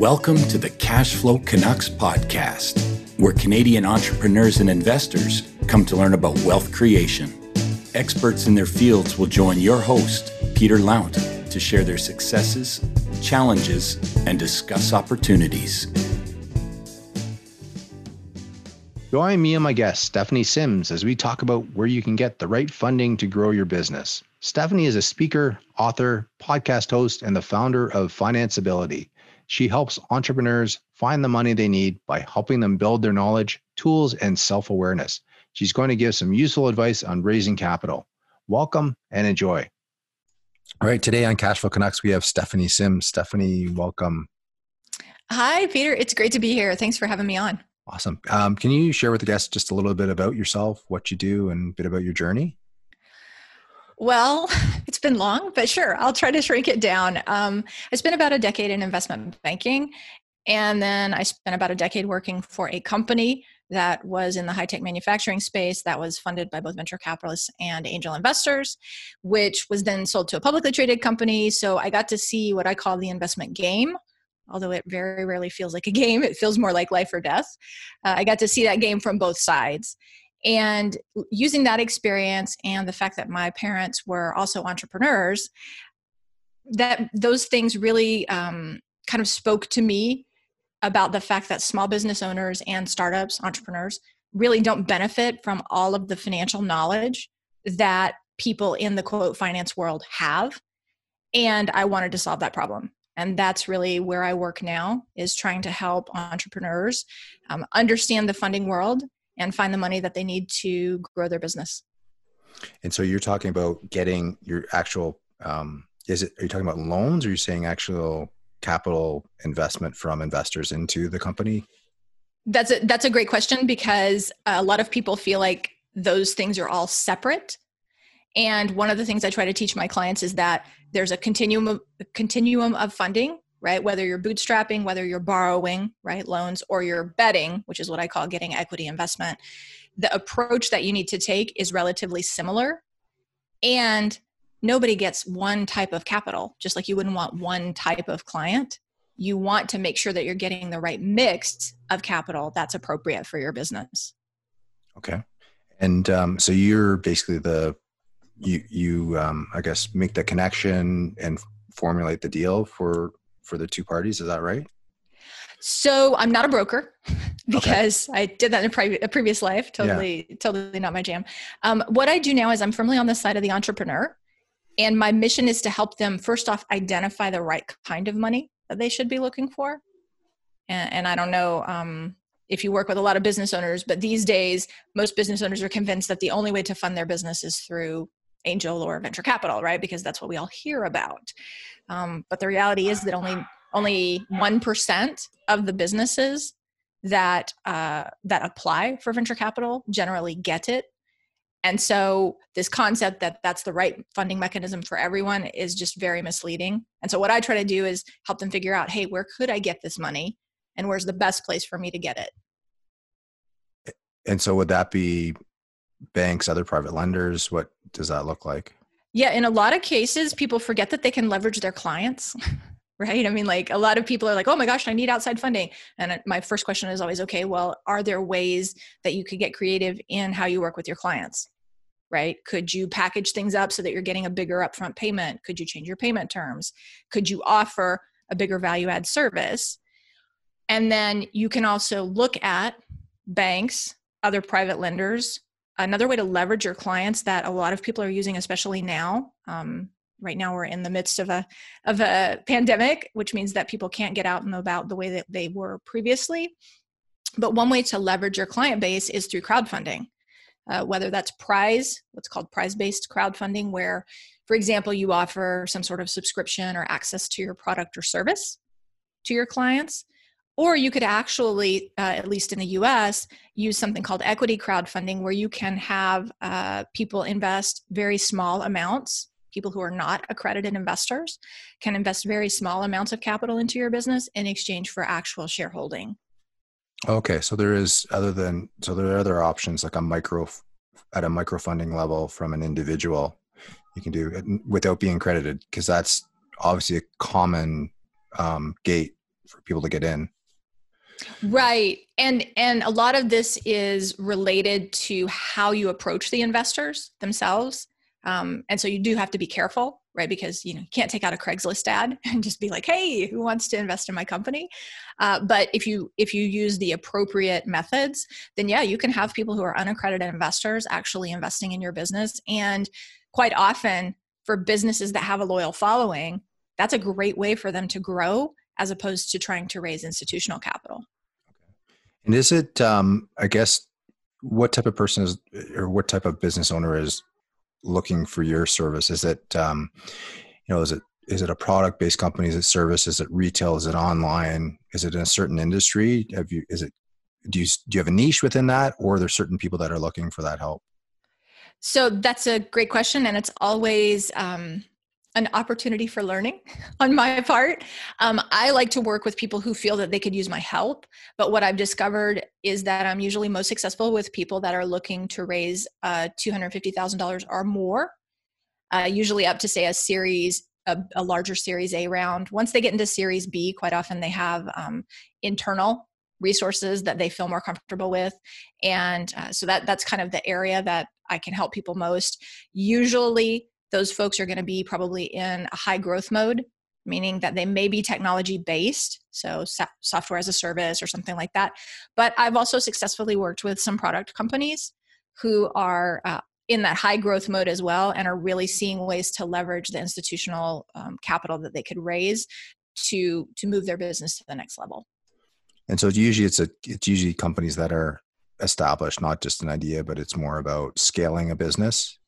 Welcome to the Cashflow Canucks podcast, where Canadian entrepreneurs and investors come to learn about wealth creation. Experts in their fields will join your host, Peter Lount, to share their successes, challenges, and discuss opportunities. Join me and my guest, Stephanie Sims, as we talk about where you can get the right funding to grow your business. Stephanie is a speaker, author, podcast host, and the founder of Financeability. She helps entrepreneurs find the money they need by helping them build their knowledge, tools, and self awareness. She's going to give some useful advice on raising capital. Welcome and enjoy. All right, today on Cashflow Canucks, we have Stephanie Sims. Stephanie, welcome. Hi, Peter. It's great to be here. Thanks for having me on. Awesome. Um, can you share with the guests just a little bit about yourself, what you do, and a bit about your journey? Well, it's been long, but sure, I'll try to shrink it down. Um, I spent about a decade in investment banking, and then I spent about a decade working for a company that was in the high tech manufacturing space that was funded by both venture capitalists and angel investors, which was then sold to a publicly traded company. So I got to see what I call the investment game. Although it very rarely feels like a game, it feels more like life or death. Uh, I got to see that game from both sides. And using that experience and the fact that my parents were also entrepreneurs, that those things really um, kind of spoke to me about the fact that small business owners and startups, entrepreneurs, really don't benefit from all of the financial knowledge that people in the quote finance world have. And I wanted to solve that problem. And that's really where I work now is trying to help entrepreneurs um, understand the funding world and find the money that they need to grow their business. And so you're talking about getting your actual um, is it are you talking about loans or are you saying actual capital investment from investors into the company? That's a that's a great question because a lot of people feel like those things are all separate. And one of the things I try to teach my clients is that there's a continuum of, a continuum of funding right? Whether you're bootstrapping, whether you're borrowing, right, loans, or you're betting, which is what I call getting equity investment, the approach that you need to take is relatively similar. And nobody gets one type of capital, just like you wouldn't want one type of client. You want to make sure that you're getting the right mix of capital that's appropriate for your business. Okay. And um, so you're basically the, you, you um, I guess, make the connection and formulate the deal for for the two parties. Is that right? So I'm not a broker because okay. I did that in a, pre- a previous life. Totally, yeah. totally not my jam. Um, what I do now is I'm firmly on the side of the entrepreneur, and my mission is to help them first off identify the right kind of money that they should be looking for. And, and I don't know um, if you work with a lot of business owners, but these days most business owners are convinced that the only way to fund their business is through angel or venture capital, right? Because that's what we all hear about. Um, but the reality is that only only one percent of the businesses that uh, that apply for venture capital generally get it. And so this concept that that's the right funding mechanism for everyone is just very misleading. And so what I try to do is help them figure out, hey, where could I get this money, and where's the best place for me to get it. And so would that be banks, other private lenders? What does that look like? Yeah, in a lot of cases, people forget that they can leverage their clients. right? I mean, like a lot of people are like, oh my gosh, I need outside funding. And my first question is always, okay, well, are there ways that you could get creative in how you work with your clients? Right? Could you package things up so that you're getting a bigger upfront payment? Could you change your payment terms? Could you offer a bigger value add service? And then you can also look at banks, other private lenders, another way to leverage your clients that a lot of people are using especially now um, right now we're in the midst of a of a pandemic which means that people can't get out and about the way that they were previously. But one way to leverage your client base is through crowdfunding uh, whether that's prize what's called prize based crowdfunding where for example you offer some sort of subscription or access to your product or service to your clients or you could actually, uh, at least in the US, use something called equity crowdfunding, where you can have uh, people invest very small amounts. People who are not accredited investors can invest very small amounts of capital into your business in exchange for actual shareholding. Okay, so there is other than so there are other options like a micro at a micro funding level from an individual you can do it without being credited because that's obviously a common um, gate for people to get in. Right. And and a lot of this is related to how you approach the investors themselves. Um, and so you do have to be careful, right? Because you know you can't take out a Craigslist ad and just be like, "Hey, who wants to invest in my company?" Uh, but if you if you use the appropriate methods, then yeah, you can have people who are unaccredited investors actually investing in your business. And quite often, for businesses that have a loyal following, that's a great way for them to grow as opposed to trying to raise institutional capital. Okay. And is it, um, I guess, what type of person is, or what type of business owner is looking for your service? Is it, um, you know, is it is it a product based company? Is it service? Is it retail? Is it online? Is it in a certain industry? Have you is it do you do you have a niche within that, or are there certain people that are looking for that help? So that's a great question, and it's always um, an opportunity for learning on my part. Um, I like to work with people who feel that they could use my help. But what I've discovered is that I'm usually most successful with people that are looking to raise uh, $250,000 or more, uh, usually up to, say, a series. A, a, larger series a round once they get into series b quite often they have um, internal resources that they feel more comfortable with and uh, so that that's kind of the area that i can help people most usually those folks are going to be probably in a high growth mode meaning that they may be technology based so so- software as a service or something like that. But i've also successfully worked with some product companies who are uh, in that high growth mode as well and are really seeing ways to leverage the institutional um, capital that they could raise to to move their business to the next level. And so usually it's a it's usually companies that are established not just an idea but it's more about scaling a business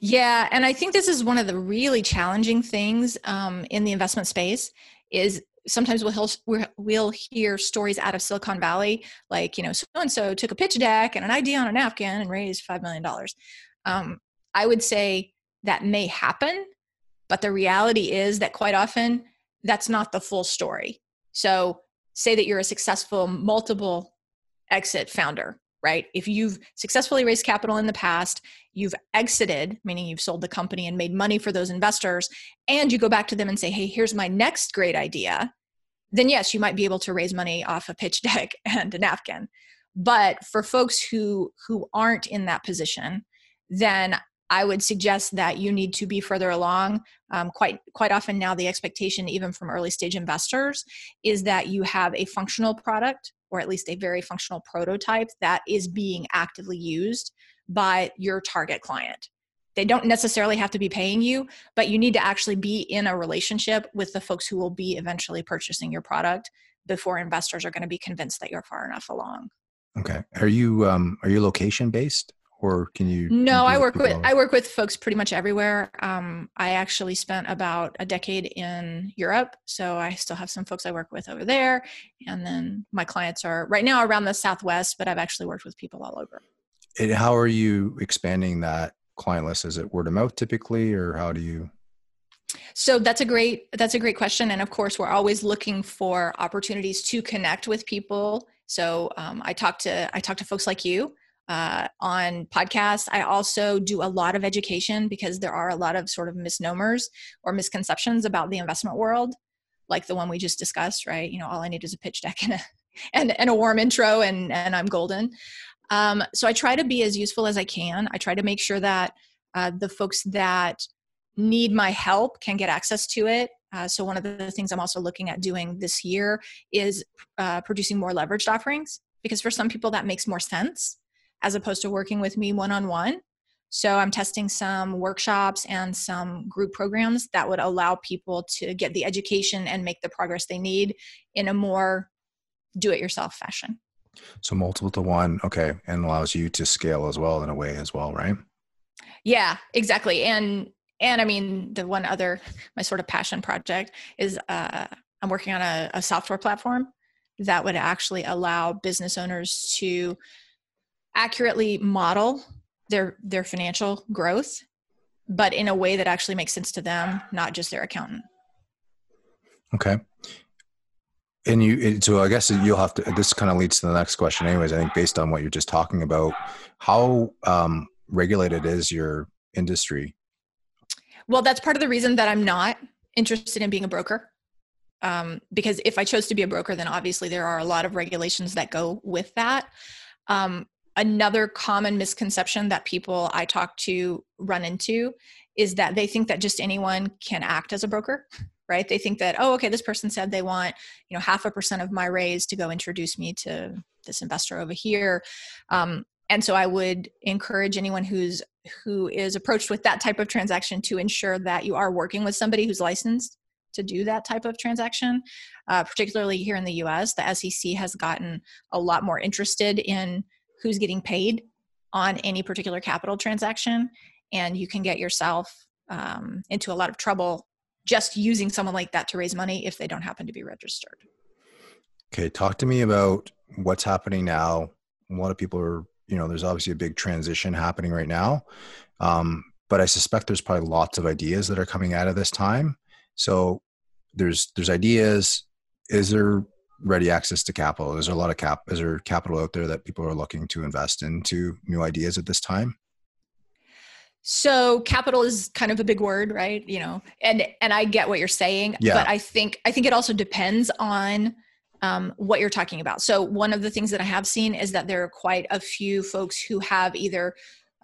yeah, and I think this is one of the really challenging things um, in the investment space is sometimes we'll we'll hear stories out of Silicon Valley, like you know, so and so took a pitch deck and an idea on a napkin and raised five million dollars. Um, I would say that may happen, but the reality is that quite often that's not the full story. So, say that you're a successful multiple exit founder right? If you've successfully raised capital in the past, you've exited, meaning you've sold the company and made money for those investors, and you go back to them and say, hey, here's my next great idea, then yes, you might be able to raise money off a pitch deck and a napkin. But for folks who who aren't in that position, then I would suggest that you need to be further along. Um, quite quite often now, the expectation, even from early stage investors, is that you have a functional product or at least a very functional prototype that is being actively used by your target client. They don't necessarily have to be paying you, but you need to actually be in a relationship with the folks who will be eventually purchasing your product before investors are going to be convinced that you're far enough along. Okay. Are you um are you location based? Or can you no i work with i work with folks pretty much everywhere. Um, i actually spent about a decade in europe so i still have some folks i work with over there and then my clients are right now around the southwest but i've actually worked with people all over. And how are you expanding that client list? Is it word of mouth typically or how do you? So that's a great that's a great question and of course we're always looking for opportunities to connect with people. So um, i talk to i talk to folks like you uh, on podcasts. I also do a lot of education because there are a lot of sort of misnomers or misconceptions about the investment world, like the one we just discussed, right? You know, all I need is a pitch deck and a, and, and a warm intro and, and I'm golden. Um, so I try to be as useful as I can. I try to make sure that uh, the folks that need my help can get access to it. Uh, so one of the things I'm also looking at doing this year is uh, producing more leveraged offerings because for some people that makes more sense as opposed to working with me one on one. So I'm testing some workshops and some group programs that would allow people to get the education and make the progress they need in a more do it yourself fashion. So multiple to one, okay, and allows you to scale as well in a way as well, right? Yeah, exactly. And and I mean the one other my sort of passion project is uh I'm working on a, a software platform that would actually allow business owners to accurately model their their financial growth but in a way that actually makes sense to them not just their accountant. Okay. And you so i guess you'll have to this kind of leads to the next question anyways i think based on what you're just talking about how um, regulated is your industry? Well that's part of the reason that i'm not interested in being a broker. Um, because if I chose to be a broker, then obviously there are a lot of regulations that go with that. Um, another common misconception that people I talk to run into is that they think that just anyone can act as a broker right? They think that oh okay this person said they want you know half a percent of my raise to go introduce me to this investor over here. Um, and so i would encourage anyone who's who is approached with that type of transaction to ensure that you are working with somebody who's licensed to do that type of transaction uh, particularly here in the us the sec has gotten a lot more interested in who's getting paid on any particular capital transaction and you can get yourself um, into a lot of trouble just using someone like that to raise money if they don't happen to be registered. Okay, talk to me about what's happening now. A lot of people are, you know, there's obviously a big transition happening right now, um, but I suspect there's probably lots of ideas that are coming out of this time. So there's there's ideas. Is there ready access to capital? Is there a lot of cap? Is there capital out there that people are looking to invest into new ideas at this time? so capital is kind of a big word right you know and and i get what you're saying yeah. but i think i think it also depends on um, what you're talking about so one of the things that i have seen is that there are quite a few folks who have either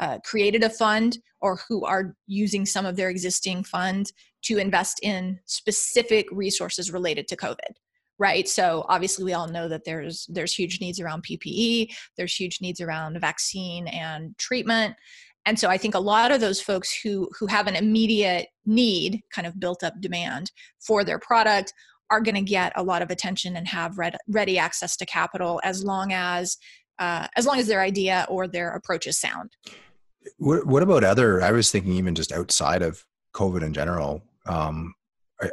uh, created a fund or who are using some of their existing funds to invest in specific resources related to covid right? So obviously we all know that there's there's huge needs around ppe there's huge needs around vaccine and treatment. And so i think a lot of those folks who who have an immediate need kind of built up demand for their product are going to get a lot of attention and have ready access to capital as long as uh, as long as their idea or their approach is sound. What, what about other i was thinking even just outside of covid in general um,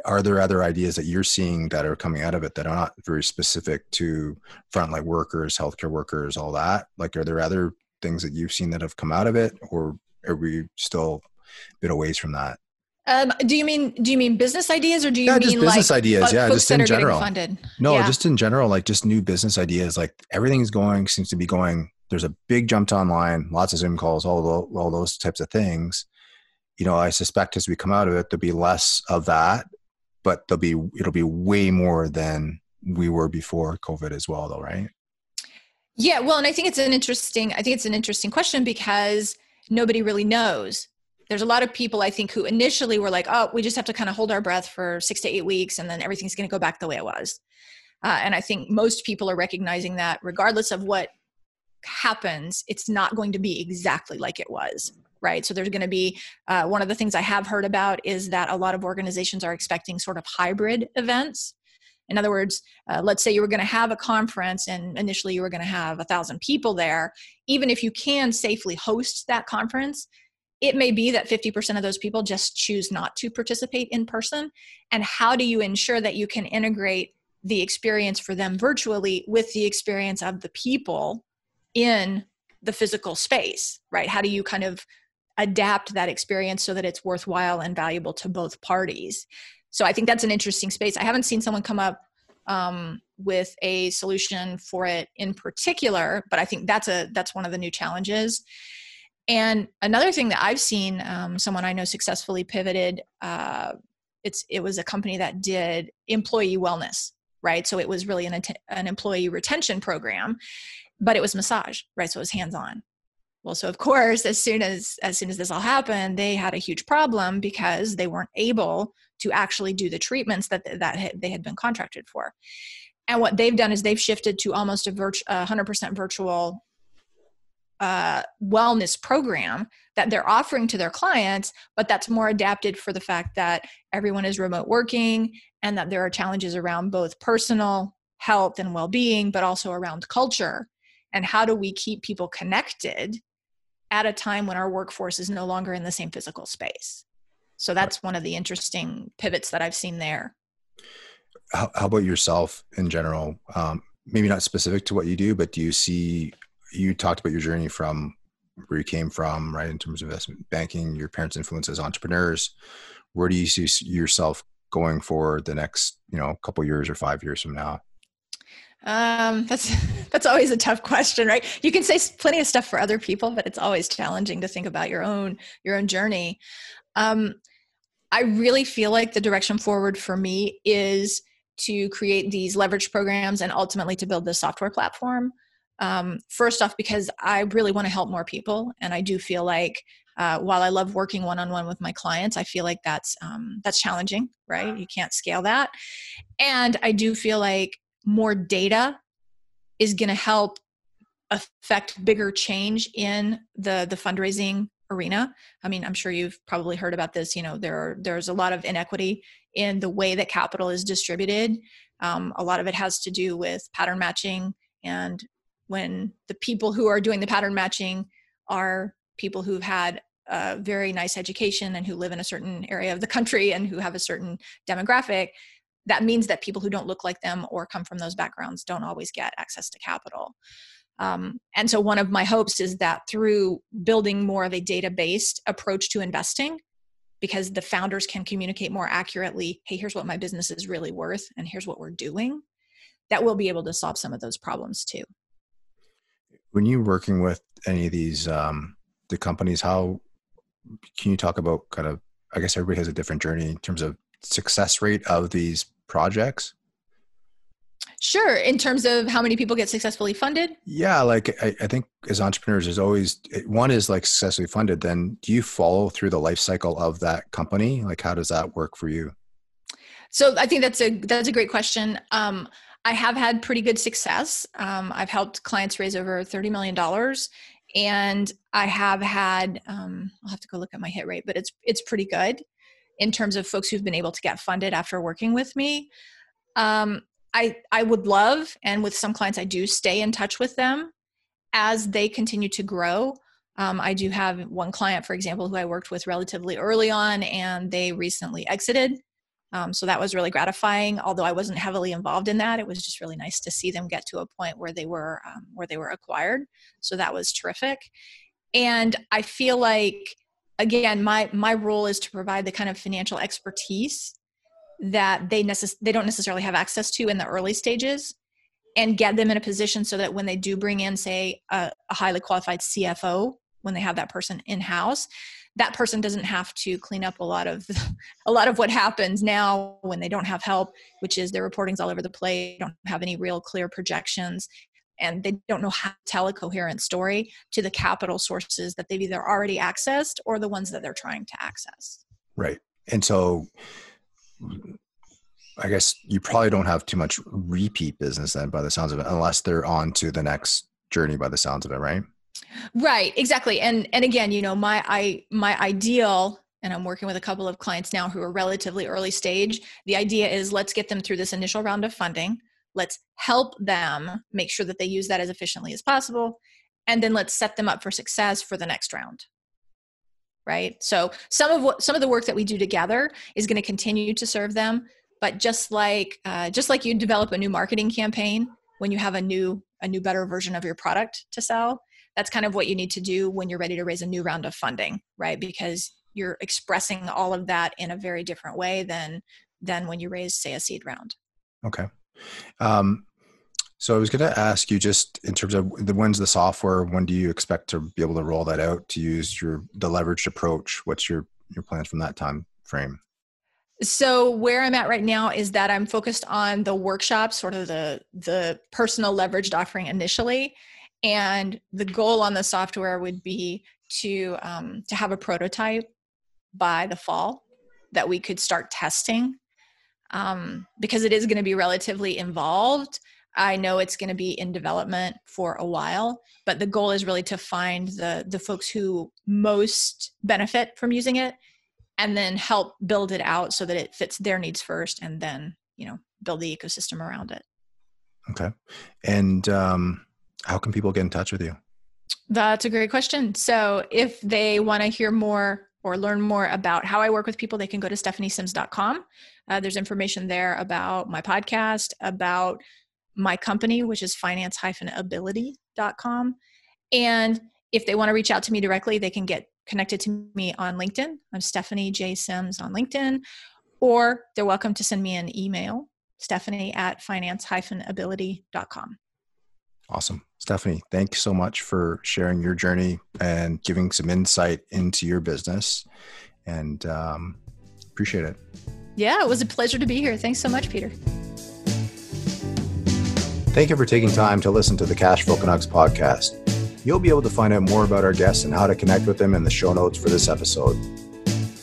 are there other ideas that you're seeing that are coming out of it that are not very specific to frontline workers healthcare workers all that like are there other things that you've seen that have come out of it, or are we still a bit away from that? Um, do you mean do you mean business ideas or do you yeah, mean just business like, ideas? Yeah, just in general. Funded? No, yeah. just in general, like just new business ideas. Like everything's going seems to be going. There's a big jump to online, lots of Zoom calls, all the, all those types of things. You know, I suspect as we come out of it, there'll be less of that, but there'll be it'll be way more than we were before COVID as well, though, right? Yeah, well, and I think it's an interesting I think it's an interesting question because nobody really knows. There's a lot of people I think who initially were like, "Oh, we just have to kind of hold our breath for 6 to 8 weeks and then everything's going to go back the way it was." Uh, and I think most people are recognizing that regardless of what happens, it's not going to be exactly like it was right? So there's going to be uh, one of the things I have heard about is that a lot of organizations are expecting sort of hybrid events. In other words, uh, let's say you were going to have a conference and initially you were going to have a thousand people there. Even if you can safely host that conference, it may be that 50% of those people just choose not to participate in person. And how do you ensure that you can integrate the experience for them virtually with the experience of the people in the physical space, right? How do you kind of adapt that experience so that it's worthwhile and valuable to both parties? so i think that's an interesting space. I haven't seen someone come up um, with a solution for it in particular but i think that's a that's one of the new challenges. And another thing that i've seen um, someone i know successfully pivoted uh, it's it was a company that did employee wellness right? So it was really an, an employee retention program but it was massage right? So it was hands on well so of course as soon as as soon as this all happened they had a huge problem because they weren't able to actually do the treatments that that they had been contracted for and what they've done is they've shifted to almost a, virtu- 100% virtual uh, wellness program that they're offering to their clients, but that's more adapted for the fact that everyone is remote working and that there are challenges around both personal health and well being, but also around culture. And how do we keep people connected at a time when our workforce is no longer in the same physical space. So that's one of the interesting pivots that I've seen there. How, how about yourself in general? Um, maybe not specific to what you do, but do you see, you talked about your journey from where you came from, right, in terms of investment banking, your parents' influence as entrepreneurs. Where do you see yourself going for the next, you know, couple years or five years from now? Um, that's that's always a tough question, right? You can say plenty of stuff for other people, but it's always challenging to think about your own your own journey. Um, I really feel like the direction forward for me is to create these leverage programs and ultimately to build this software platform. Um, first off, because I really want to help more people, and I do feel like uh, while I love working one on one with my clients, I feel like that's um, that's challenging, right? You can't scale that, and I do feel like more data is going to help affect bigger change in the the fundraising arena. I mean, I'm sure you've probably heard about this. You know, there are, there's a lot of inequity in the way that capital is distributed. Um, a lot of it has to do with pattern matching, and when the people who are doing the pattern matching are people who've had a very nice education and who live in a certain area of the country and who have a certain demographic, that means that people who don't look like them or come from those backgrounds don't always get access to capital. Um, and so, one of my hopes is that through building more of a data based approach to investing, because the founders can communicate more accurately hey, here's what my business is really worth, and here's what we're doing, that we'll be able to solve some of those problems too. When you're working with any of these um, the companies, how can you talk about kind of? I guess everybody has a different journey in terms of success rate of these projects. Sure. In terms of how many people get successfully funded? Yeah. Like I, I, think as entrepreneurs, there's always one is like successfully funded. Then do you follow through the life cycle of that company? Like how does that work for you? So I think that's a that's a great question. Um, I have had pretty good success. Um, I've helped clients raise over thirty million dollars, and I have had um, I'll have to go look at my hit rate, but it's it's pretty good in terms of folks who've been able to get funded after working with me. Um, I I would love, and with some clients, I do stay in touch with them as they continue to grow. Um, I do have one client, for example, who I worked with relatively early on, and they recently exited. Um, so that was really gratifying. Although I wasn't heavily involved in that, it was just really nice to see them get to a point where they were um, where they were acquired. So that was terrific. And I feel like, again, my my role is to provide the kind of financial expertise that they necess- they don't necessarily have access to in the early stages and get them in a position so that when they do bring in say a, a highly qualified cfo when they have that person in house that person doesn't have to clean up a lot of a lot of what happens now when they don't have help which is their reporting's all over the place don't have any real clear projections and they don't know how to tell a coherent story to the capital sources that they've either already accessed or the ones that they're trying to access right and so I guess you probably don't have too much repeat business then by the sounds of it, unless they're on to the next journey by the sounds of it, right? Right, exactly. And and again, you know, my I my ideal and I'm working with a couple of clients now who are relatively early stage. The idea is let's get them through this initial round of funding. Let's help them make sure that they use that as efficiently as possible. And then let's set them up for success for the next round. Right? So some of what some of the work that we do together is going to continue to serve them but just like uh, just like you develop a new marketing campaign when you have a new a new better version of your product to sell that's kind of what you need to do when you're ready to raise a new round of funding right? Because you're expressing all of that in a very different way than than when you raise say a seed round. Okay um, so I was going to ask you just in terms of the when's the software, when do you expect to be able to roll that out to use your the leveraged approach? What's your your plans from that time frame? So where I'm at right now is that I'm focused on the workshop, sort of the the personal leveraged offering initially, and the goal on the software would be to um, to have a prototype by the fall that we could start testing um, because it is going to be relatively involved I know it's going to be in development for a while, but the goal is really to find the the folks who most benefit from using it and then help build it out so that it fits their needs first and then, you know, build the ecosystem around it. Okay. And um how can people get in touch with you? That's a great question. So if they want to hear more or learn more about how I work with people, they can go to stephaniesims.com. Uh, there's information there about my podcast, about my company, which is finance-ability.com. And if they want to reach out to me directly, they can get connected to me on LinkedIn. I'm Stephanie J. Sims on LinkedIn, or they're welcome to send me an email, stephanie at finance-ability.com. Awesome. Stephanie, thank you so much for sharing your journey and giving some insight into your business. And um, Appreciate it. Yeah, it was a pleasure to be here. Thanks so much, Peter. Thank you for taking time to listen to the Cashflow Canucks podcast. You'll be able to find out more about our guests and how to connect with them in the show notes for this episode.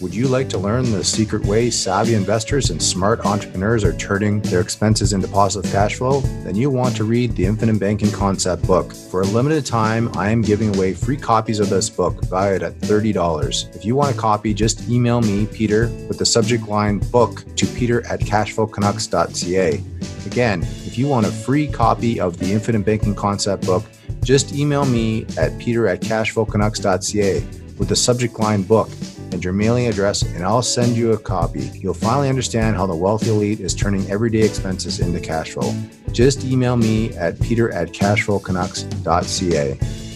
Would you like to learn the secret way savvy investors and smart entrepreneurs are turning their expenses into positive cash flow? Then you want to read the Infinite Banking Concept book. For a limited time, I am giving away free copies of this book valued at $30. If you want a copy, just email me, Peter, with the subject line book to peter at cashflowcanucks.ca. Again, if you want a free copy of the Infinite Banking Concept book, just email me at peter at cashflowcanucks.ca with the subject line book and your mailing address, and I'll send you a copy. You'll finally understand how the wealthy elite is turning everyday expenses into cash flow. Just email me at peter at cashflowcanucks.ca.